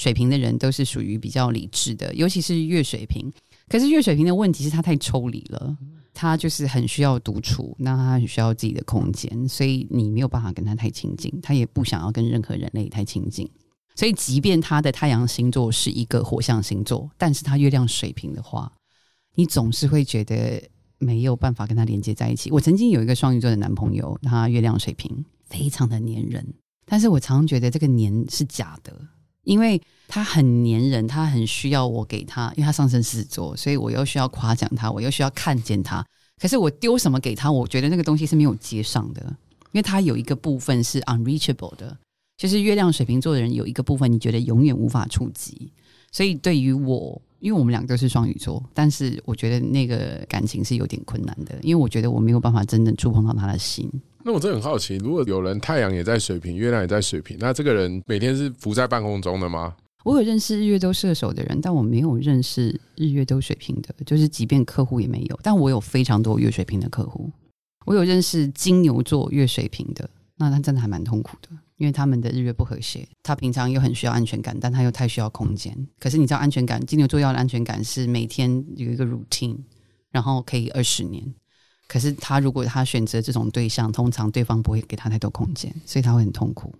水瓶的人都是属于比较理智的，尤其是月水瓶。可是月水瓶的问题是他太抽离了，他就是很需要独处，那他很需要自己的空间，所以你没有办法跟他太亲近，他也不想要跟任何人类太亲近。所以，即便他的太阳星座是一个火象星座，但是他月亮水瓶的话，你总是会觉得没有办法跟他连接在一起。我曾经有一个双鱼座的男朋友，他月亮水瓶，非常的黏人，但是我常常觉得这个黏是假的。因为他很黏人，他很需要我给他，因为他上升狮子座，所以我又需要夸奖他，我又需要看见他。可是我丢什么给他，我觉得那个东西是没有接上的，因为他有一个部分是 unreachable 的，就是月亮水瓶座的人有一个部分，你觉得永远无法触及。所以对于我，因为我们两个都是双鱼座，但是我觉得那个感情是有点困难的，因为我觉得我没有办法真正触碰到他的心。那我真的很好奇，如果有人太阳也在水瓶，月亮也在水瓶，那这个人每天是浮在半空中的吗？我有认识日月都射手的人，但我没有认识日月都水瓶的，就是即便客户也没有。但我有非常多月水瓶的客户，我有认识金牛座月水瓶的，那他真的还蛮痛苦的，因为他们的日月不和谐，他平常又很需要安全感，但他又太需要空间。可是你知道，安全感，金牛座要的安全感是每天有一个 routine，然后可以二十年。可是他如果他选择这种对象，通常对方不会给他太多空间，所以他会很痛苦。